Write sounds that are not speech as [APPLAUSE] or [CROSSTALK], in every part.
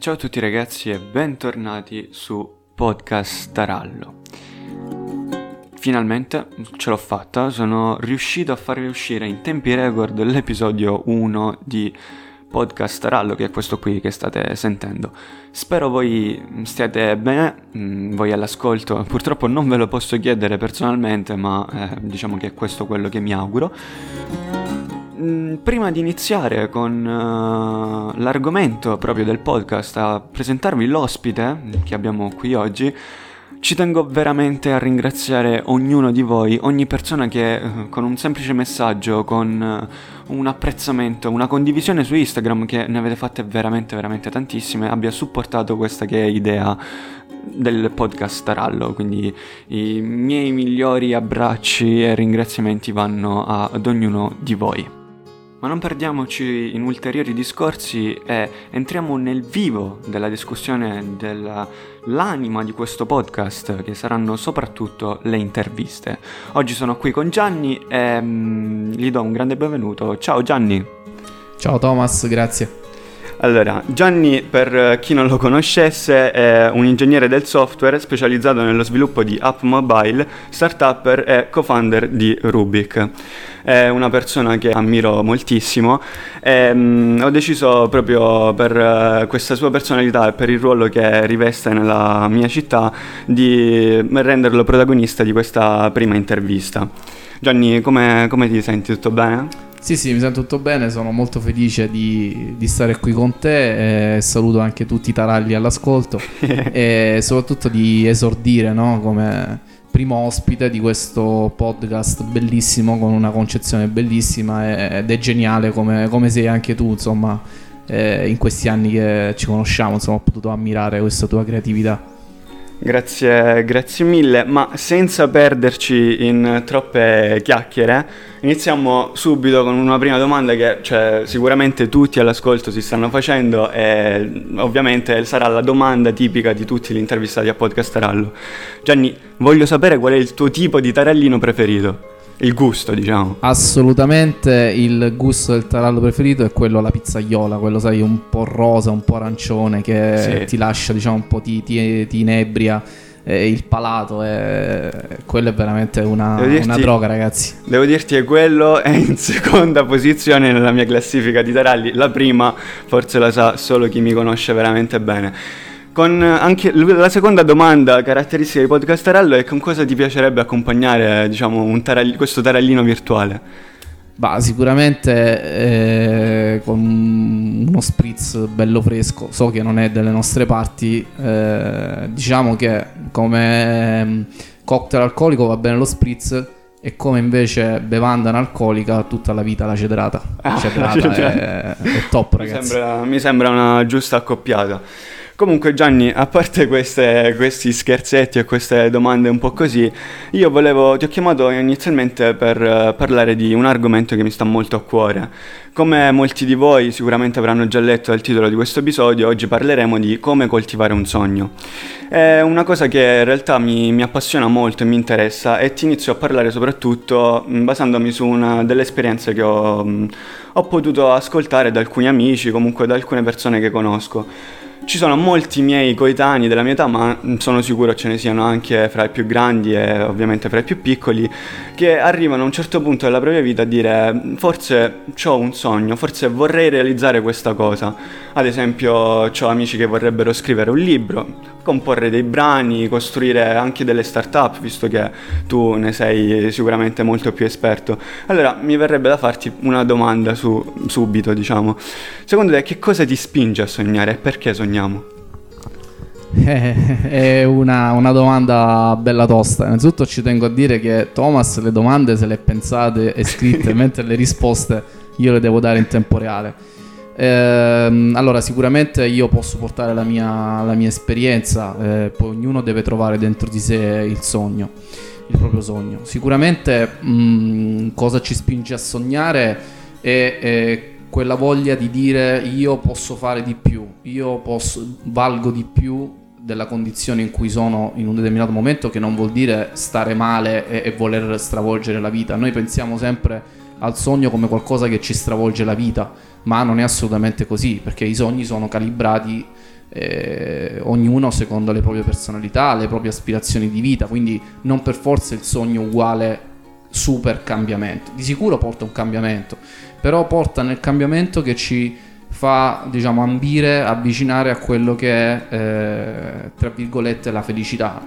ciao a tutti ragazzi e bentornati su Podcast Tarallo. Finalmente ce l'ho fatta, sono riuscito a farvi uscire in tempi record l'episodio 1 di Podcast Tarallo, che è questo qui che state sentendo. Spero voi stiate bene, mm, voi all'ascolto, purtroppo non ve lo posso chiedere personalmente, ma eh, diciamo che è questo quello che mi auguro. Mm, prima di iniziare con uh, l'argomento proprio del podcast, a presentarvi l'ospite che abbiamo qui oggi, ci tengo veramente a ringraziare ognuno di voi, ogni persona che uh, con un semplice messaggio, con uh, un apprezzamento, una condivisione su Instagram, che ne avete fatte veramente, veramente tantissime, abbia supportato questa che è idea del podcast Tarallo, quindi i miei migliori abbracci e ringraziamenti vanno ad ognuno di voi. Ma non perdiamoci in ulteriori discorsi e entriamo nel vivo della discussione dell'anima di questo podcast, che saranno soprattutto le interviste. Oggi sono qui con Gianni e mm, gli do un grande benvenuto. Ciao Gianni! Ciao Thomas, grazie. Allora, Gianni, per chi non lo conoscesse, è un ingegnere del software specializzato nello sviluppo di app mobile, startup e co-founder di Rubik è una persona che ammiro moltissimo e um, ho deciso proprio per uh, questa sua personalità e per il ruolo che riveste nella mia città di renderlo protagonista di questa prima intervista. Gianni, come, come ti senti? Tutto bene? Sì, sì, mi sento tutto bene, sono molto felice di, di stare qui con te e saluto anche tutti i taralli all'ascolto [LAUGHS] e soprattutto di esordire no? come primo ospite di questo podcast bellissimo con una concezione bellissima ed è geniale come, come sei anche tu insomma eh, in questi anni che ci conosciamo insomma ho potuto ammirare questa tua creatività Grazie, grazie mille, ma senza perderci in troppe chiacchiere, iniziamo subito con una prima domanda che cioè, sicuramente tutti all'ascolto si stanno facendo e ovviamente sarà la domanda tipica di tutti gli intervistati a Podcast Tarallo. Gianni, voglio sapere qual è il tuo tipo di tarallino preferito. Il gusto, diciamo. Assolutamente il gusto del tarallo preferito è quello alla pizzaiola, quello sai un po' rosa, un po' arancione che sì. ti lascia, diciamo, un po' ti, ti, ti inebria. Eh, il palato è... quello è veramente una, dirti, una, droga ragazzi devo dirti che quello è in seconda posizione nella mia classifica di taralli la prima forse la sa solo chi mi conosce veramente bene con anche la seconda domanda caratteristica di Podcastarello è con cosa ti piacerebbe accompagnare diciamo, tarall- questo tarallino virtuale? Bah, sicuramente eh, con uno spritz bello fresco, so che non è delle nostre parti, eh, diciamo che come ehm, cocktail alcolico va bene lo spritz e come invece bevanda analcolica tutta la vita la cedrata. Ah, cedrata è, è, top ragazzi. Mi sembra, mi sembra una giusta accoppiata. Comunque Gianni, a parte queste, questi scherzetti e queste domande un po' così, io volevo, ti ho chiamato inizialmente per uh, parlare di un argomento che mi sta molto a cuore. Come molti di voi sicuramente avranno già letto dal titolo di questo episodio, oggi parleremo di come coltivare un sogno. È una cosa che in realtà mi, mi appassiona molto e mi interessa e ti inizio a parlare soprattutto mh, basandomi su una delle esperienze che ho, mh, ho potuto ascoltare da alcuni amici, comunque da alcune persone che conosco. Ci sono molti miei coetanei della mia età, ma sono sicuro ce ne siano anche fra i più grandi e ovviamente fra i più piccoli, che arrivano a un certo punto della propria vita a dire forse ho un sogno, forse vorrei realizzare questa cosa. Ad esempio ho amici che vorrebbero scrivere un libro, comporre dei brani, costruire anche delle start-up, visto che tu ne sei sicuramente molto più esperto. Allora mi verrebbe da farti una domanda su, subito, diciamo. Secondo te che cosa ti spinge a sognare e perché sogniamo? Eh, [LAUGHS] è una, una, domanda bella tosta. Innanzitutto ci tengo a dire che Thomas le domande se le pensate e scritte, [LAUGHS] mentre le risposte io le devo dare in tempo reale. Eh, allora, sicuramente io posso portare la mia, la mia esperienza, eh, poi ognuno deve trovare dentro di sé il sogno, il proprio sogno. Sicuramente mh, mm, cosa ci spinge a sognare è, è, quella voglia di dire io posso fare di più, io posso, valgo di più della condizione in cui sono in un determinato momento, che non vuol dire stare male e, e voler stravolgere la vita. Noi pensiamo sempre al sogno come qualcosa che ci stravolge la vita, ma non è assolutamente così, perché i sogni sono calibrati eh, ognuno secondo le proprie personalità, le proprie aspirazioni di vita, quindi non per forza il sogno uguale super cambiamento. Di sicuro porta un cambiamento, però porta nel cambiamento che ci fa diciamo ambire, avvicinare a quello che è eh, tra virgolette la felicità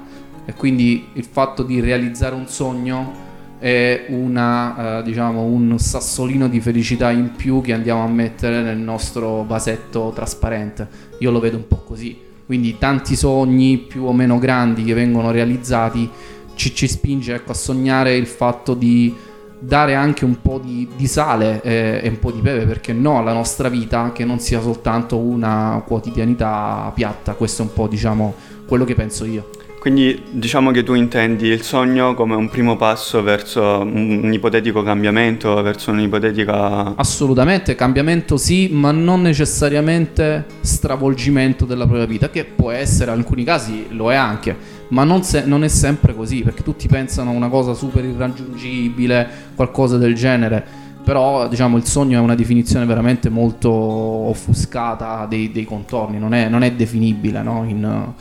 e quindi il fatto di realizzare un sogno è una, eh, diciamo, un sassolino di felicità in più che andiamo a mettere nel nostro vasetto trasparente. Io lo vedo un po' così. Quindi tanti sogni più o meno grandi che vengono realizzati ci, ci spinge ecco, a sognare il fatto di dare anche un po' di, di sale e, e, un po' di pepe, perché no, alla nostra vita che non sia soltanto una quotidianità piatta. Questo è un po' diciamo quello che penso io. Quindi diciamo che tu intendi il sogno come un primo passo verso un ipotetico cambiamento, verso un'ipotetica... Assolutamente, cambiamento sì, ma non necessariamente stravolgimento della propria vita, che può essere, in alcuni casi lo è anche, ma non, se, non è sempre così, perché tutti pensano a una cosa super irraggiungibile, qualcosa del genere però diciamo il sogno è una definizione veramente molto offuscata dei, dei contorni, non è, non è definibile no? in,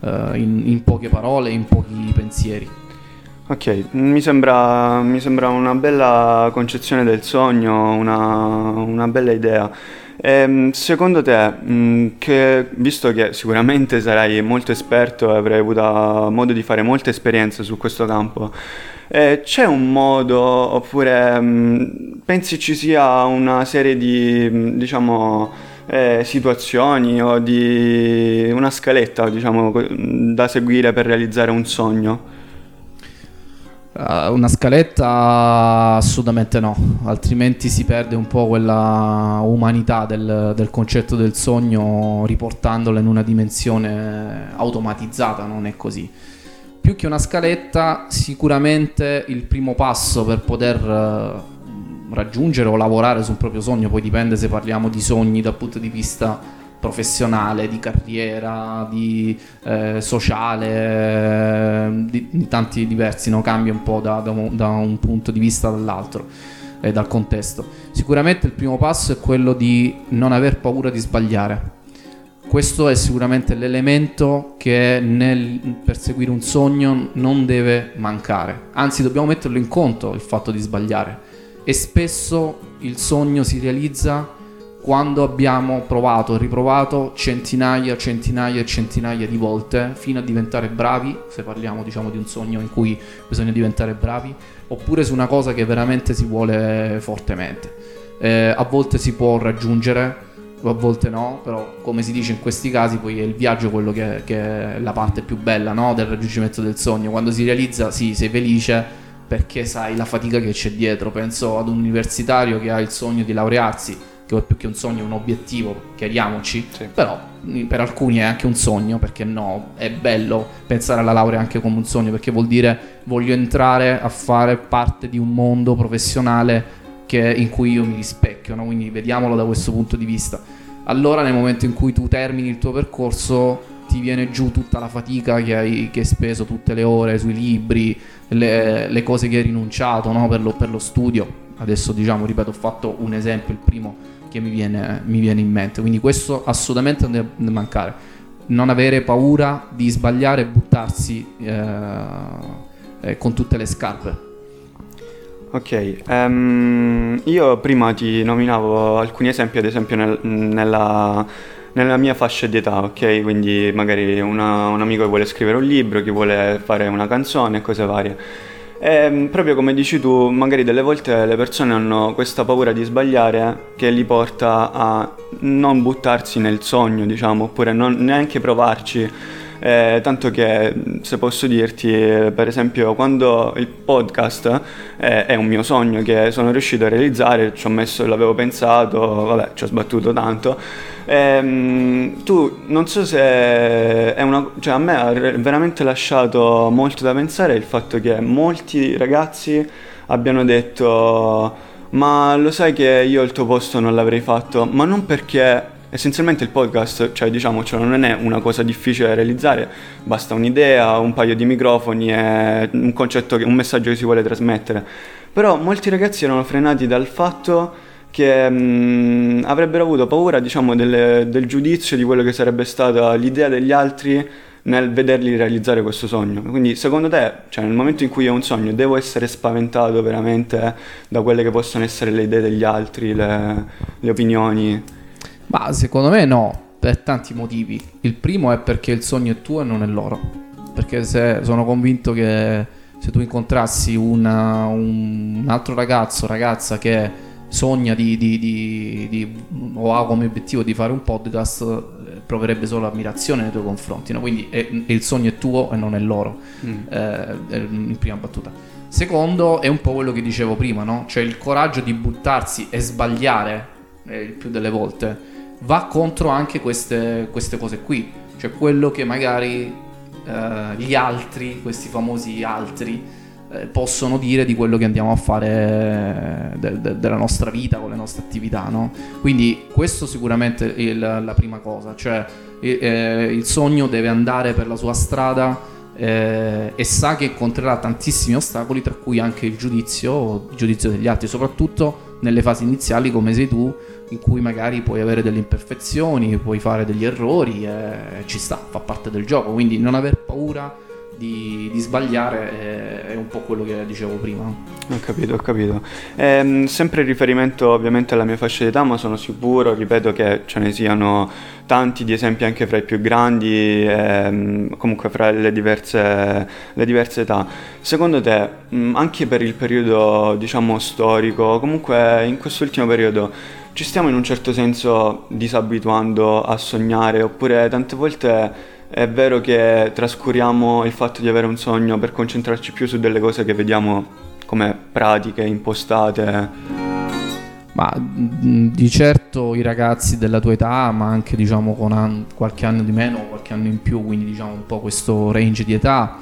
uh, in, in, poche parole, in pochi pensieri. Ok, mi sembra, mi sembra una bella concezione del sogno, una, una bella idea. E, ehm, secondo te, mh, che, visto che sicuramente sarai molto esperto e avrai avuto modo di fare molte esperienze su questo campo, eh, c'è un modo oppure mh, pensi ci sia una serie di, diciamo, eh, situazioni o di una scaletta diciamo, da seguire per realizzare un sogno? Uh, una scaletta assolutamente no, altrimenti si perde un po' quella umanità del, del, concetto del sogno riportandola in una dimensione automatizzata, non è così. Più che una scaletta, sicuramente il primo passo per poter uh, raggiungere o lavorare sul proprio sogno, poi dipende se parliamo di sogni dal punto di vista professionale, di carriera, di eh, sociale, eh, di, di, tanti diversi, no? cambia un po' da, da, un, da un punto di vista dall'altro e eh, dal contesto. Sicuramente il primo passo è quello di non aver paura di sbagliare. Questo è sicuramente l'elemento che nel perseguire un sogno non deve mancare, anzi dobbiamo metterlo in conto il fatto di sbagliare e spesso il sogno si realizza quando abbiamo provato riprovato centinaia, centinaia e centinaia di volte fino a diventare bravi, se parliamo diciamo di un sogno in cui bisogna diventare bravi, oppure su una cosa che veramente si vuole fortemente. Eh, a volte si può raggiungere, a volte no, però come si dice in questi casi poi è il viaggio quello che, che è la parte più bella no? del raggiungimento del sogno. Quando si realizza sì, sei felice, perché sai la fatica che c'è dietro. Penso ad un universitario che ha il sogno di laurearsi, che è più che un sogno, è un obiettivo, chiariamoci, sì. però per alcuni è anche un sogno, perché no, è bello pensare alla laurea anche come un sogno, perché vuol dire voglio entrare a fare parte di un mondo professionale che, in cui io mi rispecchio, no? quindi vediamolo da questo punto di vista. Allora nel momento in cui tu termini il tuo percorso ti viene giù tutta la fatica che hai, che hai speso, tutte le ore sui libri, le, le cose che hai rinunciato no? per, lo, per, lo, studio. Adesso diciamo, ripeto, ho fatto un esempio, il primo che mi viene, mi viene in mente. Quindi questo assolutamente non deve mancare. Non avere paura di sbagliare e buttarsi eh, eh, con tutte le scarpe. Ok, um, io prima ti nominavo alcuni esempi, ad esempio nel, nella nella mia fascia di età, ok? Quindi magari una, un amico che vuole scrivere un libro, chi vuole fare una canzone, cose varie. E proprio come dici tu, magari delle volte le persone hanno questa paura di sbagliare che li porta a non buttarsi nel sogno, diciamo, oppure non neanche provarci. Eh, tanto che se posso dirti, per esempio, quando il podcast eh, è un mio sogno che sono riuscito a realizzare, ci ho messo, l'avevo pensato, vabbè, ci ho sbattuto tanto Ehm, tu non so se è una. cioè a me ha veramente lasciato molto da pensare il fatto che molti ragazzi abbiano detto. Ma lo sai che io al tuo posto non l'avrei fatto? Ma non perché essenzialmente il podcast, cioè diciamocelo, non è una cosa difficile da realizzare, basta un'idea, un paio di microfoni e un concetto, un messaggio che si vuole trasmettere. Però molti ragazzi erano frenati dal fatto che mh, avrebbero avuto paura, diciamo, del, del giudizio di quello che sarebbe stata l'idea degli altri nel vederli realizzare questo sogno. Quindi secondo te, cioè nel momento in cui ho un sogno, devo essere spaventato veramente da quelle che possono essere le idee degli altri, le, le opinioni? Ma secondo me no, per tanti motivi. Il primo è perché il sogno è tuo e non è loro. Perché se sono convinto che se tu incontrassi una, un altro ragazzo, ragazza che sogna di, di, di, di, o ha come obiettivo di fare un podcast eh, proverebbe solo ammirazione nei tuoi confronti no? quindi è, è il sogno è tuo e non è loro mm. eh, in prima battuta secondo è un po' quello che dicevo prima no? cioè il coraggio di buttarsi e sbagliare eh, il più delle volte va contro anche queste, queste cose qui cioè quello che magari eh, gli altri questi famosi altri eh, possono dire di quello che andiamo a fare de- de- della nostra vita con le nostre attività, no? Quindi questo sicuramente è il, la prima cosa, cioè eh, il sogno deve andare per la sua strada eh, e sa che incontrerà tantissimi ostacoli, tra cui anche il giudizio, il giudizio degli altri, soprattutto nelle fasi iniziali come sei tu, in cui magari puoi avere delle imperfezioni, puoi fare degli errori, e ci sta, fa parte del gioco, quindi non aver paura di, di sbagliare è, è, un po' quello che dicevo prima. Ho capito, ho capito. Ehm, sempre in riferimento ovviamente alla mia fascia d'età, ma sono sicuro, ripeto, che ce ne siano tanti di esempi anche fra i più grandi, ehm, comunque fra le diverse, le diverse, età. Secondo te, mh, anche per il periodo, diciamo, storico, comunque in quest'ultimo periodo, ci stiamo in un certo senso disabituando a sognare, oppure tante volte è vero che trascuriamo il fatto di avere un sogno per concentrarci più su delle cose che vediamo come pratiche, impostate. Ma mm, di certo i ragazzi della tua età, ma anche diciamo con an- qualche anno di meno, qualche anno in più, quindi diciamo un po' questo range di età,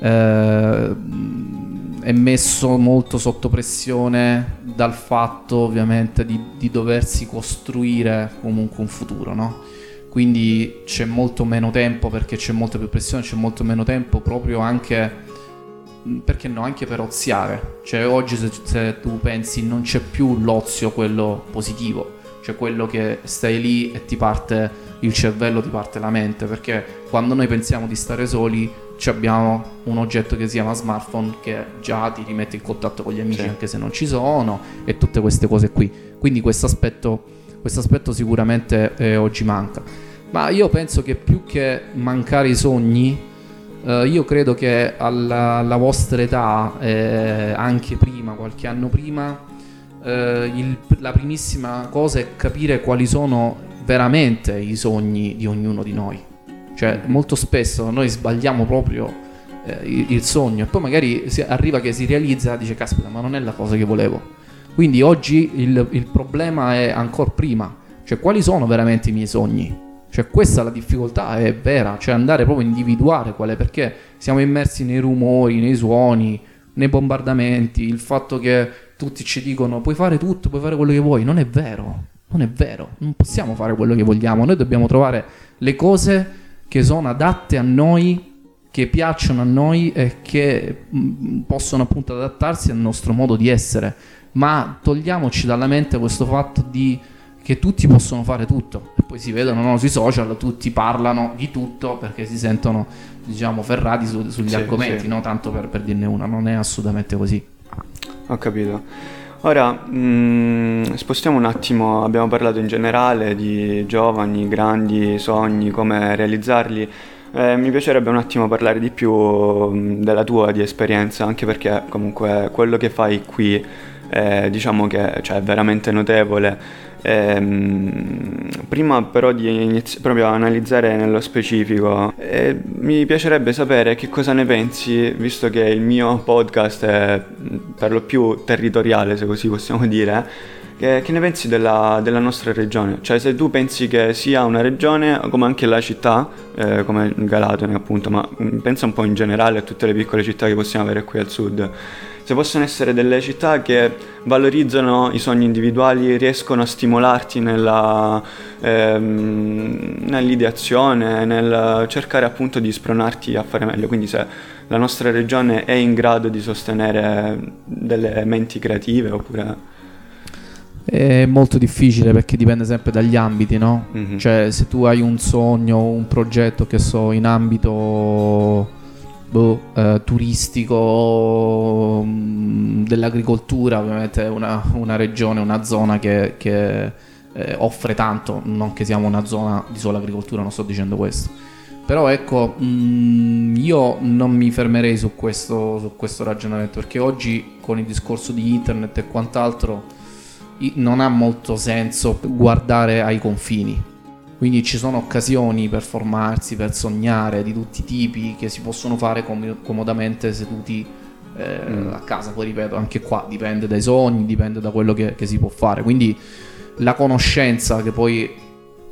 eh, è messo molto sotto pressione dal fatto ovviamente di, di doversi costruire comunque un futuro, no? quindi c'è molto meno tempo perché c'è molta più pressione, c'è molto meno tempo proprio anche perché no, anche per oziare. Cioè oggi se, se, tu pensi non c'è più l'ozio quello positivo, cioè quello che stai lì e ti parte il cervello, ti parte la mente, perché quando noi pensiamo di stare soli abbiamo un oggetto che si chiama smartphone che già ti rimette in contatto con gli amici sì. anche se non ci sono e tutte queste cose qui. Quindi questo aspetto questo aspetto sicuramente eh, oggi manca. Ma io penso che più che mancare i sogni, eh, io credo che alla, alla vostra età, eh, anche prima, qualche anno prima, eh, il, la primissima cosa è capire quali sono veramente i sogni di ognuno di noi. Cioè, molto spesso noi sbagliamo proprio eh, il, il, sogno. E poi magari arriva che si realizza e dice, caspita, ma non è la cosa che volevo quindi oggi il, il problema è ancora prima, cioè quali sono veramente i miei sogni? Cioè questa la difficoltà è vera, cioè andare proprio a individuare qual è, perché siamo immersi nei rumori, nei suoni, nei bombardamenti, il fatto che tutti ci dicono puoi fare tutto, puoi fare quello che vuoi, non è vero, non è vero, non possiamo fare quello che vogliamo, noi dobbiamo trovare le cose che sono adatte a noi, che piacciono a noi e che mh, possono appunto adattarsi al nostro modo di essere ma togliamoci dalla mente questo fatto di che tutti possono fare tutto e poi si vedono no, sui social tutti parlano di tutto perché si sentono diciamo ferrati su, sugli sì, argomenti sì. no? tanto per, per, dirne una non è assolutamente così ho capito ora mh, mm, spostiamo un attimo abbiamo parlato in generale di giovani grandi sogni come realizzarli eh, mi piacerebbe un attimo parlare di più mh, mm, della tua di esperienza anche perché comunque quello che fai qui eh, diciamo che cioè, è veramente notevole. Eh, prima però di inizi- proprio analizzare nello specifico, eh, mi piacerebbe sapere che cosa ne pensi, visto che il mio podcast è per lo più territoriale, se così possiamo dire. Che, che ne pensi della, della, nostra regione? Cioè se tu pensi che sia una regione come anche la città, eh, come Galatone appunto, ma mm, pensa un po' in generale a tutte le piccole città che possiamo avere qui al sud se possono essere delle città che valorizzano i sogni individuali, riescono a stimolarti nella, ehm, nell'ideazione, nel cercare appunto di spronarti a fare meglio. Quindi se la nostra regione è in grado di sostenere delle menti creative oppure... È molto difficile perché dipende sempre dagli ambiti, no? Mm-hmm. Cioè, se tu hai un sogno, un progetto che so in ambito boh, eh, turistico, mm, dell'agricoltura, ovviamente è una, una, regione, una zona che, che eh, offre tanto, non che siamo una zona di sola agricoltura, non sto dicendo questo. Però ecco, mh, mm, io non mi fermerei su questo, su questo ragionamento perché oggi con il discorso di internet e quant'altro non ha molto senso guardare ai confini. Quindi ci sono occasioni per formarsi, per sognare di tutti i tipi che si possono fare com- comodamente seduti eh, mm. a casa. Poi ripeto, anche qua dipende dai sogni, dipende da quello che, che si può fare. Quindi la conoscenza che poi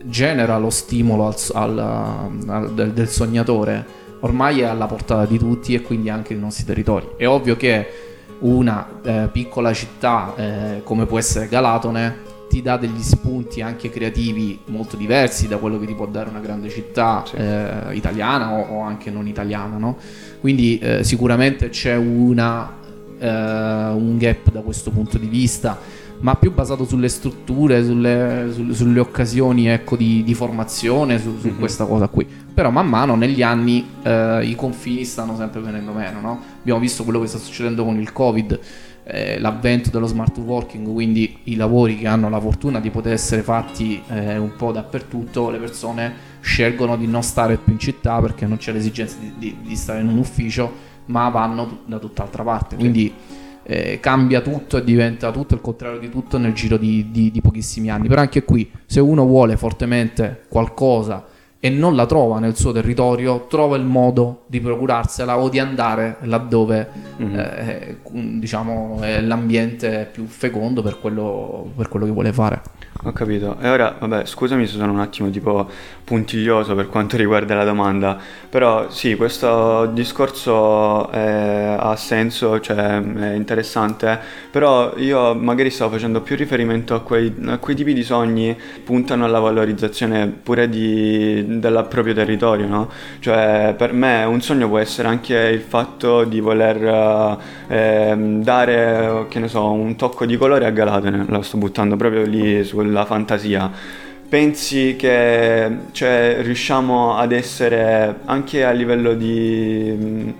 genera lo stimolo al, al, al, del, del sognatore ormai è alla portata di tutti e quindi anche nei nostri territori. È ovvio che una eh, piccola città eh, come può essere Galatone ti dà degli spunti anche creativi molto diversi da quello che ti può dare una grande città sì. eh, italiana o, o, anche non italiana, no? Quindi eh, sicuramente c'è una, eh, un gap da questo punto di vista ma più basato sulle strutture, sulle, sulle, sulle occasioni ecco, di, di, formazione, su, su mm-hmm. questa cosa qui. Però man mano negli anni eh, i confini stanno sempre venendo meno, no? Abbiamo visto quello che sta succedendo con il Covid, eh, l'avvento dello smart working, quindi i lavori che hanno la fortuna di poter essere fatti eh, un po' dappertutto, le persone scelgono di non stare più in città perché non c'è l'esigenza di, di, di stare in un ufficio, ma vanno da tutt'altra parte. Quindi eh, cambia tutto e diventa tutto il contrario di tutto nel giro di, di, di, pochissimi anni. Però anche qui, se uno vuole fortemente qualcosa e non la trova nel suo territorio, trova il modo di procurarsela o di andare laddove mm-hmm. eh, diciamo, è l'ambiente più fecondo per quello, per quello che vuole fare. Ho capito. E ora, vabbè, scusami se sono un attimo tipo puntiglioso per quanto [LAUGHS] riguarda la domanda, però sì, questo discorso è, ha senso, cioè è interessante, però io magari stavo facendo più riferimento a quei, a quei tipi di sogni che puntano alla valorizzazione pure di, del proprio territorio, no? Cioè, per me un sogno può essere anche il fatto di voler eh, dare, che ne so, un tocco di colore a Galatene, la sto buttando proprio lì sul la fantasia, pensi che cioè, riusciamo ad essere anche a livello di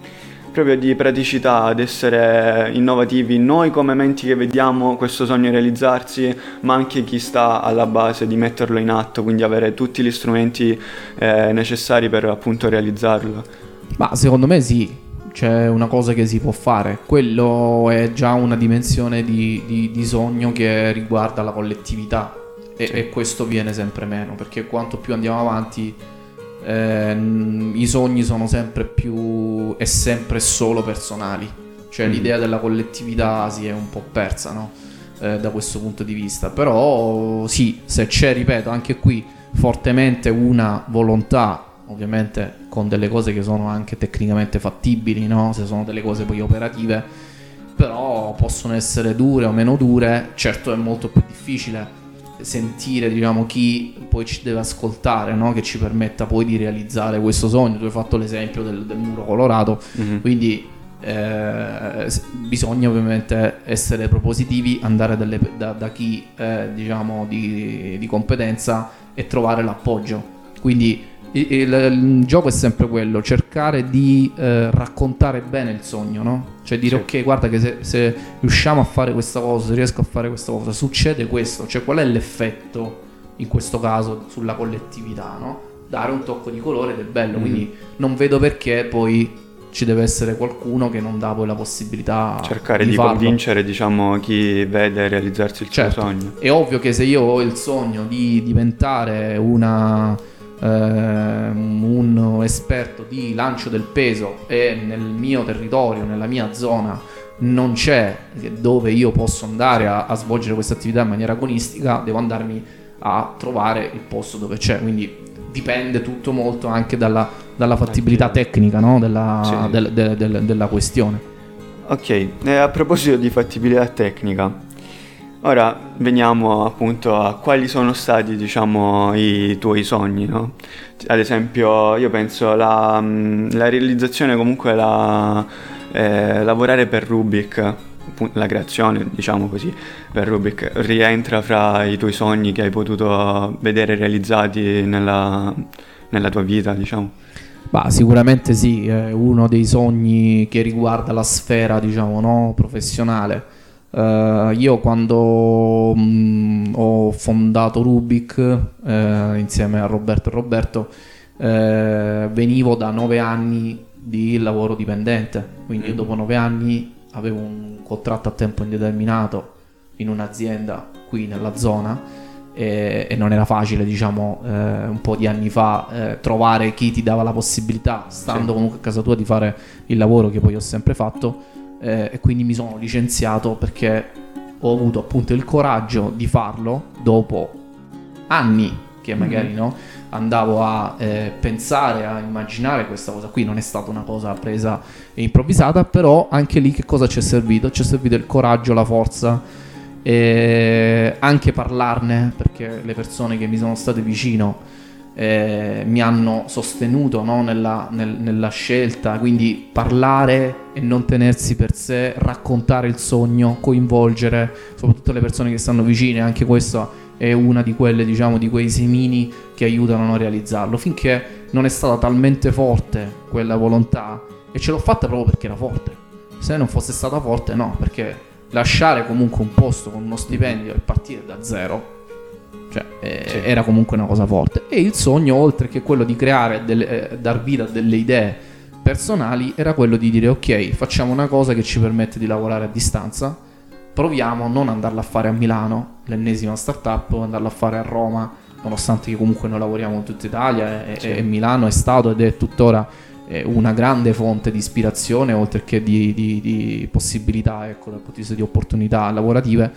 proprio di praticità, ad essere innovativi noi come menti che vediamo questo sogno realizzarsi, ma anche chi sta alla base di metterlo in atto, quindi avere tutti gli strumenti eh, necessari per appunto realizzarlo. Ma secondo me sì, c'è una cosa che si può fare, quello è già una dimensione di, di, di sogno che riguarda la collettività e, sì. e, questo viene sempre meno perché quanto più andiamo avanti eh, i sogni sono sempre più e sempre solo personali, cioè mm. l'idea della collettività si è un po' persa no? eh, da questo punto di vista, però sì, se c'è, ripeto, anche qui fortemente una volontà ovviamente con delle cose che sono anche tecnicamente fattibili, no? se sono delle cose poi operative, però possono essere dure o meno dure, certo è molto più difficile sentire diciamo, chi poi ci deve ascoltare, no? che ci permetta poi di realizzare questo sogno. Tu hai fatto l'esempio del, del muro colorato, mm-hmm. quindi eh, bisogna ovviamente essere propositivi, andare dalle, da, da, chi eh, diciamo di, di competenza e trovare l'appoggio. Quindi il, il, il, gioco è sempre quello, cercare di eh, raccontare bene il sogno, no? Cioè dire sì. ok, guarda che se, se, riusciamo a fare questa cosa, se riesco a fare questa cosa, succede questo, cioè qual è l'effetto in questo caso sulla collettività, no? Dare un tocco di colore ed è bello, mm. quindi non vedo perché poi ci deve essere qualcuno che non dà poi la possibilità cercare di, di convincere diciamo chi vede realizzarsi il certo. suo sogno è ovvio che se io ho il sogno di diventare una Ehm, un esperto di lancio del peso e nel mio territorio, nella mia zona, non c'è dove io posso andare a, a svolgere questa attività in maniera agonistica, devo andarmi a trovare il posto dove c'è. Quindi dipende tutto molto anche dalla, dalla fattibilità tecnica no? della, sì. del, del, del, della questione. Ok, eh, a proposito di fattibilità tecnica, Ora veniamo appunto a quali sono stati, diciamo, i tuoi sogni, no? Ad esempio, io penso la, mm, la realizzazione comunque la, eh, lavorare per Rubik la creazione, diciamo così, per Rubik, rientra fra i tuoi sogni che hai potuto vedere realizzati nella, nella tua vita, diciamo? Bah, sicuramente sì, è uno dei sogni che riguarda la sfera, diciamo, no? professionale. Uh, io quando mh, mm, ho fondato Rubik uh, insieme a Roberto e Roberto uh, venivo da nove anni di lavoro dipendente, quindi mm. dopo nove anni avevo un contratto a tempo indeterminato in un'azienda qui nella zona e, e non era facile, diciamo, eh, un po' di anni fa eh, trovare chi ti dava la possibilità, stando sì. comunque a casa tua, di fare il lavoro che poi ho sempre fatto eh, e quindi mi sono licenziato perché ho avuto appunto il coraggio di farlo dopo anni che magari mm-hmm. no, andavo a eh, pensare, a immaginare questa cosa qui, non è stata una cosa presa e improvvisata, però anche lì che cosa ci è servito? Ci è servito il coraggio, la forza, e anche parlarne, perché le persone che mi sono state vicino eh, mi hanno sostenuto no, nella, nel, nella, scelta, quindi parlare e non tenersi per sé, raccontare il sogno, coinvolgere soprattutto le persone che stanno vicine, anche questo è una di quelle, diciamo, di quei semini che aiutano a realizzarlo, finché non è stata talmente forte quella volontà e ce l'ho fatta proprio perché era forte. Se non fosse stata forte no, perché lasciare comunque un posto con uno stipendio e partire da zero cioè, eh, sì. era comunque una cosa forte. E il sogno, oltre che quello di creare, delle, eh, dar vita a delle idee personali, era quello di dire ok, facciamo una cosa che ci permette di lavorare a distanza, proviamo a non andarla a fare a Milano, l'ennesima startup, andarla a fare a Roma, nonostante che comunque noi lavoriamo in tutta Italia e, sì. e Milano è stato ed è tuttora eh, una grande fonte di ispirazione oltre che di, di, di possibilità, ecco, dal punto di vista di opportunità lavorative,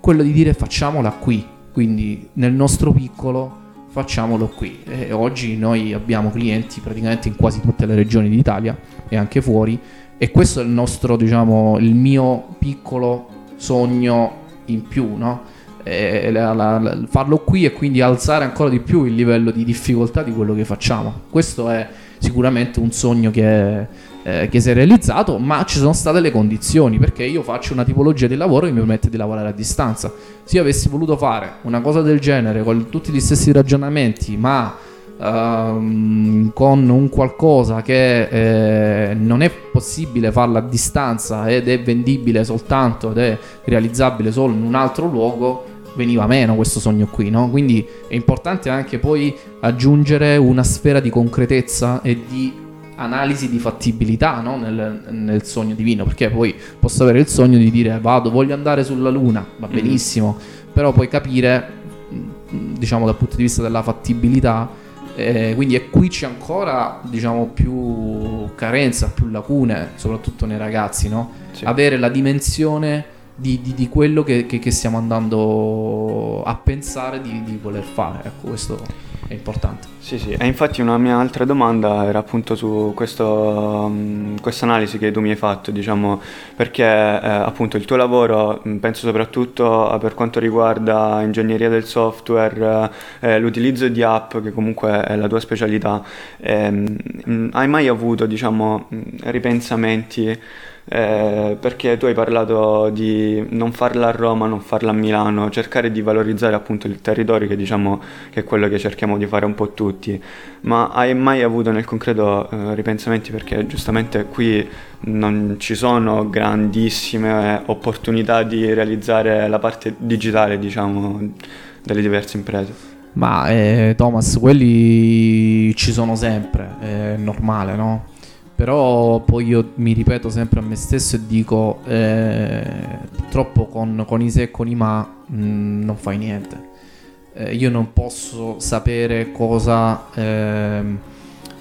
quello di dire facciamola qui, quindi nel nostro piccolo facciamolo qui. E oggi noi abbiamo clienti praticamente in quasi tutte le regioni d'Italia e anche fuori e questo è il nostro, diciamo, il mio piccolo sogno in più, no? La, la, la, farlo qui e quindi alzare ancora di più il livello di difficoltà di quello che facciamo. Questo è sicuramente un sogno che, eh, che si è realizzato, ma ci sono state le condizioni perché io faccio una tipologia di lavoro che mi permette di lavorare a distanza. Se io avessi voluto fare una cosa del genere con tutti gli stessi ragionamenti, ma uh, con un qualcosa che eh, non è possibile farla a distanza ed è vendibile soltanto ed è realizzabile solo in un altro luogo, veniva meno questo sogno qui, no? Quindi è importante anche poi aggiungere una sfera di concretezza e di analisi di fattibilità no? nel, nel, sogno divino, perché poi posso avere il sogno di dire vado, voglio andare sulla luna, va mm. benissimo, mm. però poi capire, mm, diciamo dal punto di vista della fattibilità, eh, quindi è qui c'è ancora diciamo più carenza, più lacune, soprattutto nei ragazzi, no? Sì. avere la dimensione di, di, di quello che, che, che, stiamo andando a pensare di, di voler fare. Ecco, questo è importante. Sì, sì, e infatti una mia altra domanda era appunto su questa um, analisi che tu mi hai fatto, diciamo, perché eh, appunto il tuo lavoro, mm, penso soprattutto per quanto riguarda ingegneria del software, eh, l'utilizzo di app, che comunque è la tua specialità, ehm, hai mai avuto, diciamo, mm, ripensamenti? Eh, perché tu hai parlato di non farla a Roma, non farla a Milano, cercare di valorizzare appunto il territorio che diciamo che è quello che cerchiamo di fare un po' tutti, ma hai mai avuto nel concreto eh, ripensamenti perché giustamente qui non ci sono grandissime opportunità di realizzare la parte digitale diciamo delle diverse imprese? Ma eh, Thomas, quelli ci sono sempre, è normale, no? Però poi io mi ripeto sempre a me stesso e dico, eh, purtroppo con, con, i se e con i ma mh, mm, non fai niente. Eh, io non posso sapere cosa, ehm,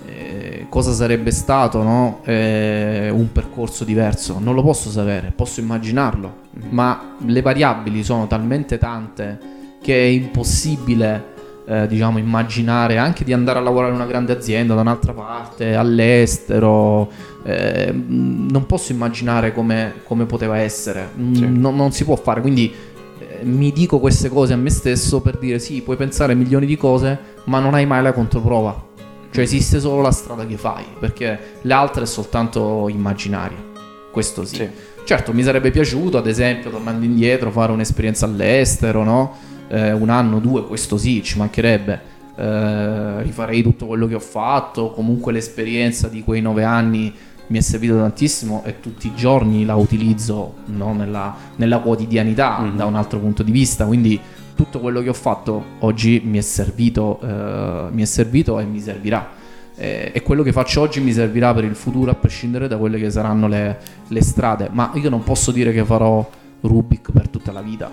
eh, cosa sarebbe stato no? Eh, un percorso diverso, non lo posso sapere, posso immaginarlo, ma le variabili sono talmente tante che è impossibile eh, diciamo, immaginare anche di andare a lavorare in una grande azienda da un'altra parte, all'estero. Eh, non posso immaginare come, come poteva essere, sì. non, non si può fare. Quindi eh, mi dico queste cose a me stesso per dire sì, puoi pensare a milioni di cose, ma non hai mai la controprova. Cioè esiste solo la strada che fai, perché le altre è soltanto immaginaria. Questo sì. sì Certo, mi sarebbe piaciuto, ad esempio, tornando indietro, fare un'esperienza all'estero, no? Eh, un anno, due, questo sì, ci mancherebbe. Eh, rifarei tutto quello che ho fatto, comunque l'esperienza di quei nove anni mi è servita tantissimo e tutti i giorni la utilizzo no? nella, nella, quotidianità mm. da un altro punto di vista, quindi tutto quello che ho fatto oggi mi è servito, eh, mi è servito e mi servirà eh, e quello che faccio oggi mi servirà per il futuro a prescindere da quelle che saranno le, le strade. Ma io non posso dire che farò Rubik per tutta la vita.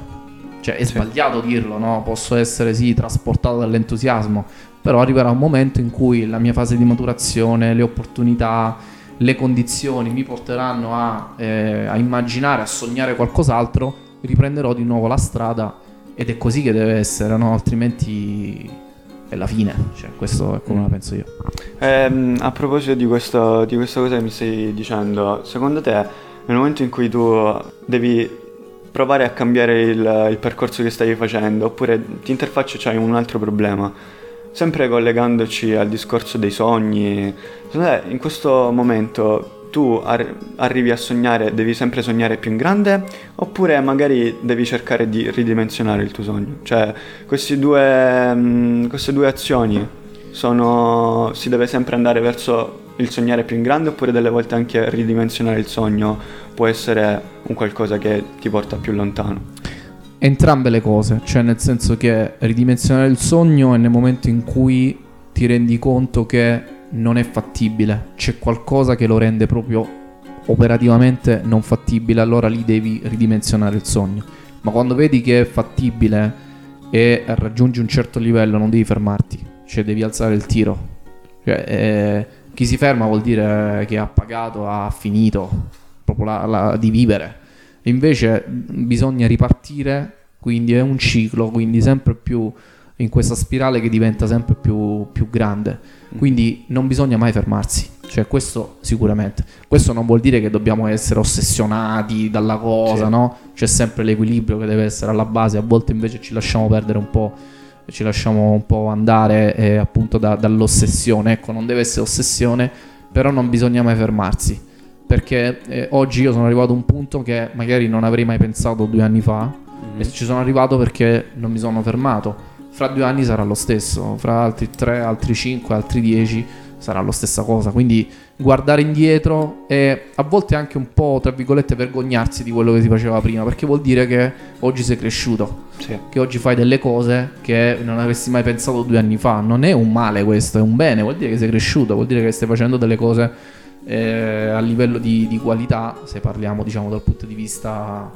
Cioè è sì. sbagliato dirlo, no? Posso essere sì trasportato dall'entusiasmo, però arriverà un momento in cui la mia fase di maturazione, le opportunità, le condizioni mi porteranno a, eh, a immaginare, a sognare qualcos'altro, riprenderò di nuovo la strada ed è così che deve essere, no? Altrimenti è la fine, cioè, questo è come la penso io. Eh, a proposito di, questo, di questa cosa che mi stai dicendo, secondo te nel momento in cui tu devi provare a cambiare il, il percorso che stai facendo, oppure ti interfacci c'hai un altro problema, sempre collegandoci al discorso dei sogni, secondo te in questo momento tu ar- arrivi a sognare, devi sempre sognare più in grande, oppure magari devi cercare di ridimensionare il tuo sogno. Cioè, due, mh, mm, queste due azioni sono, si deve sempre andare verso il sognare più in grande, oppure delle volte anche ridimensionare il sogno può essere un qualcosa che ti porta più lontano. Entrambe le cose, cioè nel senso che ridimensionare il sogno è nel momento in cui ti rendi conto che non è fattibile, c'è qualcosa che lo rende proprio operativamente non fattibile, allora lì devi ridimensionare il sogno. Ma quando vedi che è fattibile e raggiungi un certo livello, non devi fermarti, cioè devi alzare il tiro. Cioè, eh, chi si ferma vuol dire che ha pagato, ha finito proprio la, la, di vivere. Invece bisogna ripartire, quindi è un ciclo, quindi sempre più in questa spirale che diventa sempre più, più grande. Quindi non bisogna mai fermarsi, cioè questo sicuramente. Questo non vuol dire che dobbiamo essere ossessionati dalla cosa, sì. no? C'è sempre l'equilibrio che deve essere alla base, a volte invece ci lasciamo perdere un po', ci lasciamo un po' andare eh, appunto da, dall'ossessione. Ecco, non deve essere ossessione, però non bisogna mai fermarsi. Perché eh, oggi io sono arrivato a un punto che magari non avrei mai pensato due anni fa, mm-hmm. e ci sono arrivato perché non mi sono fermato fra due anni sarà lo stesso, fra altri tre, altri cinque, altri dieci sarà la stessa cosa. Quindi guardare indietro e a volte anche un po', tra virgolette, vergognarsi di quello che si faceva prima, perché vuol dire che oggi sei cresciuto, sì. che oggi fai delle cose che non avresti mai pensato due anni fa. Non è un male questo, è un bene, vuol dire che sei cresciuto, vuol dire che stai facendo delle cose eh, a livello di, di, qualità, se parliamo diciamo dal punto di vista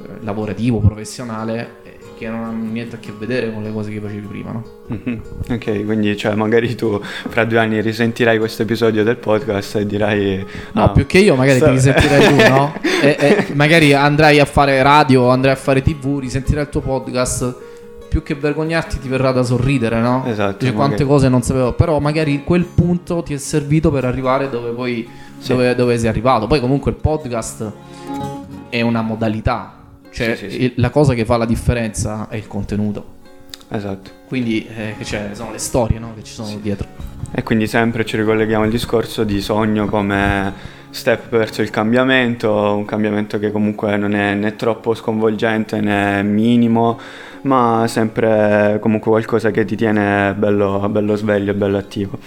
eh, lavorativo, professionale, che non hanno niente a che vedere con le cose che facevi prima, no? Mm-hmm. Ok, quindi cioè, magari tu fra due anni risentirai questo episodio del podcast e dirai... No, ah, più che io magari sto... ti risentirai tu, no? [LAUGHS] e, e magari andrai a fare radio, andrai a fare tv, risentirai il tuo podcast più che vergognarti ti verrà da sorridere, no? Esatto. Dice quante cose non sapevo, però magari quel punto ti è servito per arrivare dove poi sì. dove, dove sei arrivato. Poi comunque il podcast è una modalità, cioè, sì, sì, sì. la cosa che fa la differenza è il contenuto. Esatto. Quindi eh, cioè, sono le storie no, che ci sono dietro. E quindi sempre ci ricolleghiamo al discorso di sogno come step verso il cambiamento, un cambiamento che comunque non è né troppo sconvolgente né minimo, ma sempre comunque qualcosa che ti tiene bello, bello sveglio e bello attivo.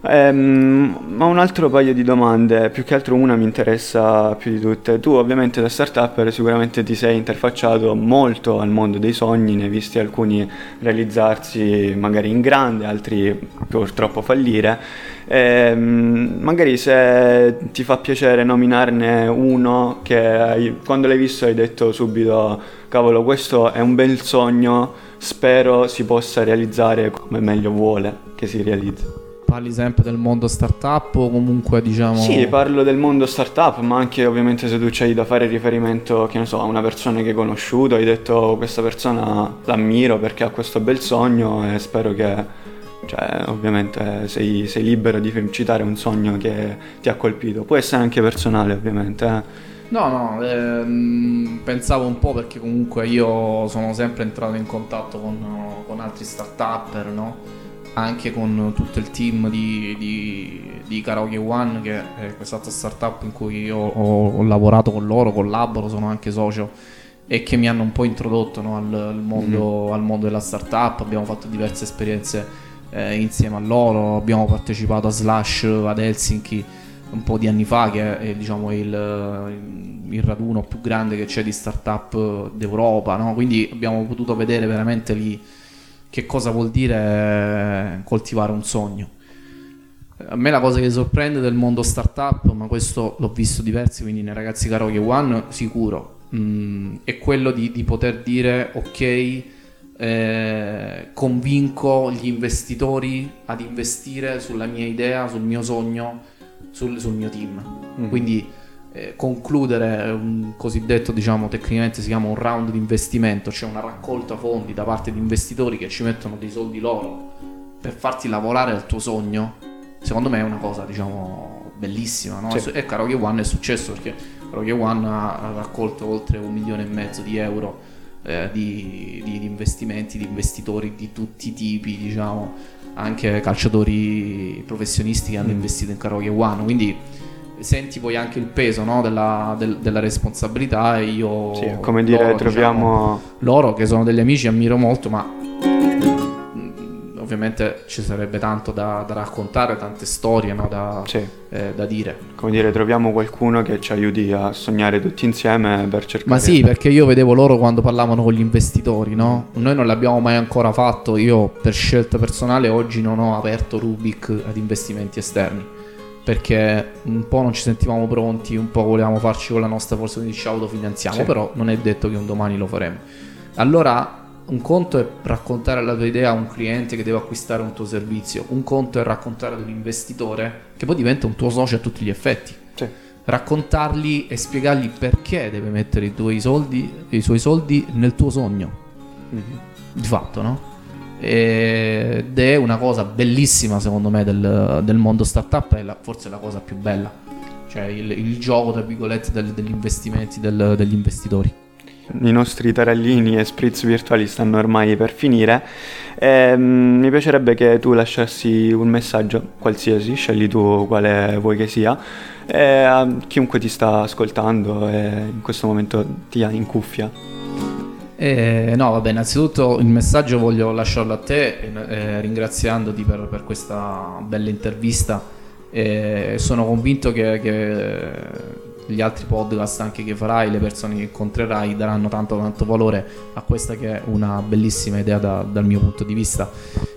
Ehm, ho un altro paio di domande, più che altro una mi interessa più di tutte. Tu ovviamente da startup sicuramente ti sei interfacciato molto al mondo dei sogni, ne hai visti alcuni realizzarsi magari in grande, altri purtroppo fallire. Ehm, magari se ti fa piacere nominarne uno che hai, quando l'hai visto hai detto subito cavolo questo è un bel sogno, spero si possa realizzare come meglio vuole che si realizzi. Parli sempre del mondo startup o comunque diciamo... Sì, parlo del mondo startup, ma anche ovviamente se tu c'hai da fare riferimento, che ne so, a una persona che hai conosciuto, hai detto questa persona l'ammiro perché ha questo bel sogno e spero che... Cioè, ovviamente sei, sei libero di citare un sogno che ti ha colpito. Può essere anche personale, ovviamente. Eh. No, no, ehm, pensavo un po' perché comunque io sono sempre entrato in contatto con, con altri start-upper, no? Anche con tutto il team di, di, di Karaoke One, che è questa startup in cui io ho, ho, lavorato con loro, collaboro, sono anche socio e che mi hanno un po' introdotto no, al, al, mondo, mm-hmm. al, mondo, della startup. Abbiamo fatto diverse esperienze eh, insieme a loro, abbiamo partecipato a Slash ad Helsinki un po' di anni fa, che è diciamo, il, il, raduno più grande che c'è di startup d'Europa. No? Quindi abbiamo potuto vedere veramente lì che cosa vuol dire coltivare un sogno. A me la cosa che sorprende del mondo startup, ma questo l'ho visto diversi, quindi nei ragazzi Karaoke One sicuro, mh, mm, è quello di, di, poter dire ok, eh, convinco gli investitori ad investire sulla mia idea, sul mio sogno, sul, sul mio team. Mm. Quindi eh, concludere un cosiddetto, diciamo, tecnicamente si chiama un round di investimento, cioè una raccolta fondi da parte di investitori che ci mettono dei soldi loro per farti lavorare al tuo sogno, secondo me è una cosa, diciamo, bellissima, no? Sì. E Karaoke One è successo perché Karaoke One ha raccolto oltre un milione e mezzo di euro eh, di, di, di investimenti, di investitori di tutti i tipi, diciamo, anche calciatori professionisti che hanno mm. investito in Karaoke One, quindi senti poi anche il peso no, della, del, della, responsabilità e io... Sì, come dire, loro, troviamo... Diciamo, loro che sono degli amici, ammiro molto, ma mm, ovviamente ci sarebbe tanto da, da raccontare, tante storie no, da, sì. eh, da, dire. Come dire, troviamo qualcuno che ci aiuti a sognare tutti insieme per cercare... Ma sì, perché io vedevo loro quando parlavano con gli investitori, no? Noi non l'abbiamo mai ancora fatto, io per scelta personale oggi non ho aperto Rubik ad investimenti esterni perché un po' non ci sentivamo pronti, un po' volevamo farci con la nostra forza, quindi ci autofinanziamo, sì. però non è detto che un domani lo faremo. Allora, un conto è raccontare la tua idea a un cliente che deve acquistare un tuo servizio, un conto è raccontare ad un investitore che poi diventa un tuo socio a tutti gli effetti. Sì. Raccontargli e spiegargli perché deve mettere i tuoi soldi, i suoi soldi nel tuo sogno. Mm-hmm. Di fatto, no? Ed è una cosa bellissima secondo me del, del mondo startup, è la, forse la cosa più bella, cioè il, il gioco tra virgolette del, degli investimenti del, degli investitori. I nostri tarallini e spritz virtuali stanno ormai per finire. E, um, mi piacerebbe che tu lasciassi un messaggio qualsiasi, scegli tu quale vuoi che sia, e a chiunque ti sta ascoltando e in questo momento ti ha in cuffia. Eh, no, vabbè, innanzitutto il messaggio voglio lasciarlo a te, eh, ringraziandoti per, per, questa bella intervista. Eh, sono convinto che, che, gli altri podcast anche che farai, le persone che incontrerai, daranno tanto, tanto valore a questa che è una bellissima idea da, dal mio punto di vista.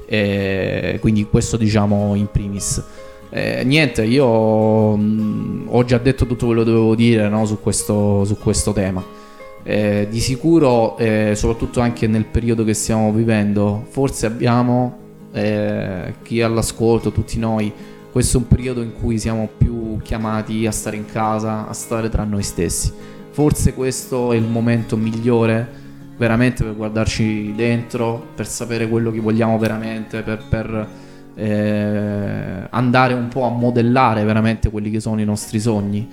quindi questo diciamo in primis. Eh, niente, io mh, mm, ho già detto tutto quello che dovevo dire no, su, questo, su questo tema. Eh, di sicuro, eh, soprattutto anche nel periodo che stiamo vivendo, forse abbiamo eh, chi all'ascolto, tutti noi, questo è un periodo in cui siamo più chiamati a stare in casa, a stare tra noi stessi. Forse questo è il momento migliore veramente per guardarci dentro, per sapere quello che vogliamo veramente, per, per eh, andare un po' a modellare veramente quelli che sono i nostri sogni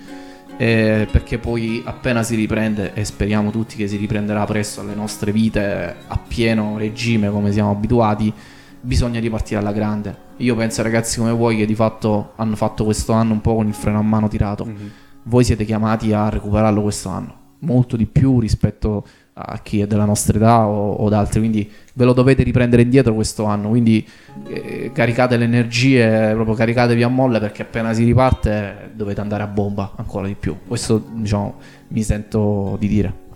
eh, perché poi appena si riprende, e speriamo tutti che si riprenderà presto alle nostre vite a pieno regime come siamo abituati, bisogna ripartire alla grande. Io penso ragazzi come voi che di fatto hanno fatto questo anno un po' con il freno a mano tirato, mm-hmm. voi siete chiamati a recuperarlo questo anno, molto di più rispetto a chi è della nostra età o, o ad altri, quindi ve lo dovete riprendere indietro questo anno, quindi eh, caricate le energie, proprio caricatevi a molle perché appena si riparte dovete andare a bomba ancora di più, questo diciamo mi sento di dire.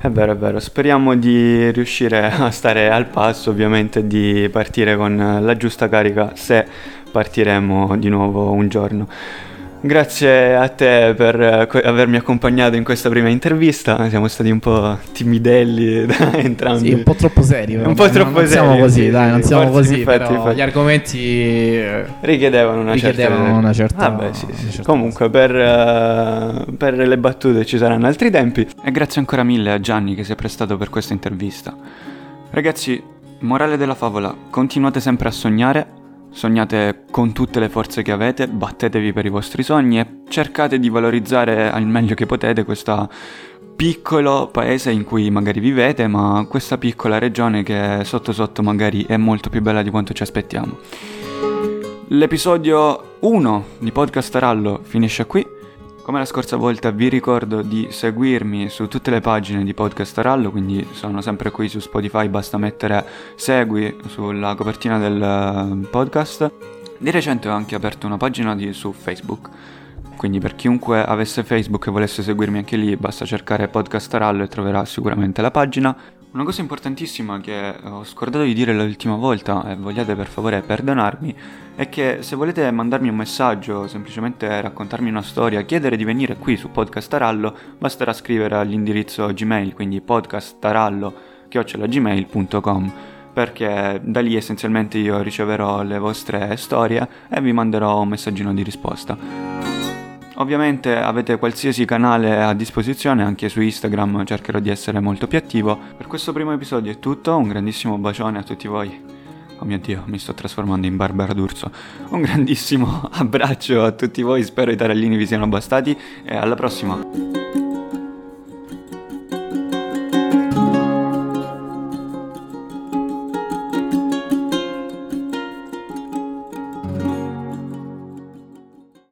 È vero, è vero, speriamo di riuscire a stare al passo, ovviamente di partire con la giusta carica se partiremo di nuovo un giorno. Grazie a te per uh, avermi accompagnato in questa prima intervista. Siamo stati un po' timidelli [LAUGHS] da entrambi. Sì, un po' troppo seri. Un po' troppo non, seri. Non siamo così, dai, non siamo così. Infatti, infatti. Gli argomenti eh, richiedevano una richiedevano certa... Una certa, ah, beh, sì, sì. Certa Comunque, per, uh, per le battute ci saranno altri tempi. E grazie ancora mille a Gianni che si è prestato per questa intervista. Ragazzi, morale della favola, continuate sempre a sognare Sognate con tutte le forze che avete, battetevi per i vostri sogni e cercate di valorizzare al meglio che potete questa piccolo paese in cui magari vivete, ma questa piccola regione che sotto sotto magari è molto più bella di quanto ci aspettiamo. L'episodio 1 di Podcast Arallo finisce qui. Come la scorsa volta vi ricordo di seguirmi su tutte le pagine di Podcast Arallo, quindi sono sempre qui su Spotify, basta mettere segui sulla copertina del eh, podcast. Di recente ho anche aperto una pagina di, su Facebook, quindi per chiunque avesse Facebook e volesse seguirmi anche lì basta cercare Podcast Arallo e troverà sicuramente la pagina. Una cosa importantissima che ho scordato di dire l'ultima volta e vogliate per favore perdonarmi è che se volete mandarmi un messaggio, semplicemente raccontarmi una storia, chiedere di venire qui su Podcast Arallo, basterà scrivere all'indirizzo Gmail, quindi podcastarallo.gmail.com perché da lì essenzialmente io riceverò le vostre storie e vi manderò un messaggino di risposta. Ovviamente avete qualsiasi canale a disposizione, anche su Instagram cercherò di essere molto più attivo. Per questo primo episodio è tutto, un grandissimo bacione a tutti voi. Oh mio Dio, mi sto trasformando in Barbara D'Urso. Un grandissimo [LAUGHS] abbraccio a tutti voi, spero i tarellini vi siano bastati e alla prossima.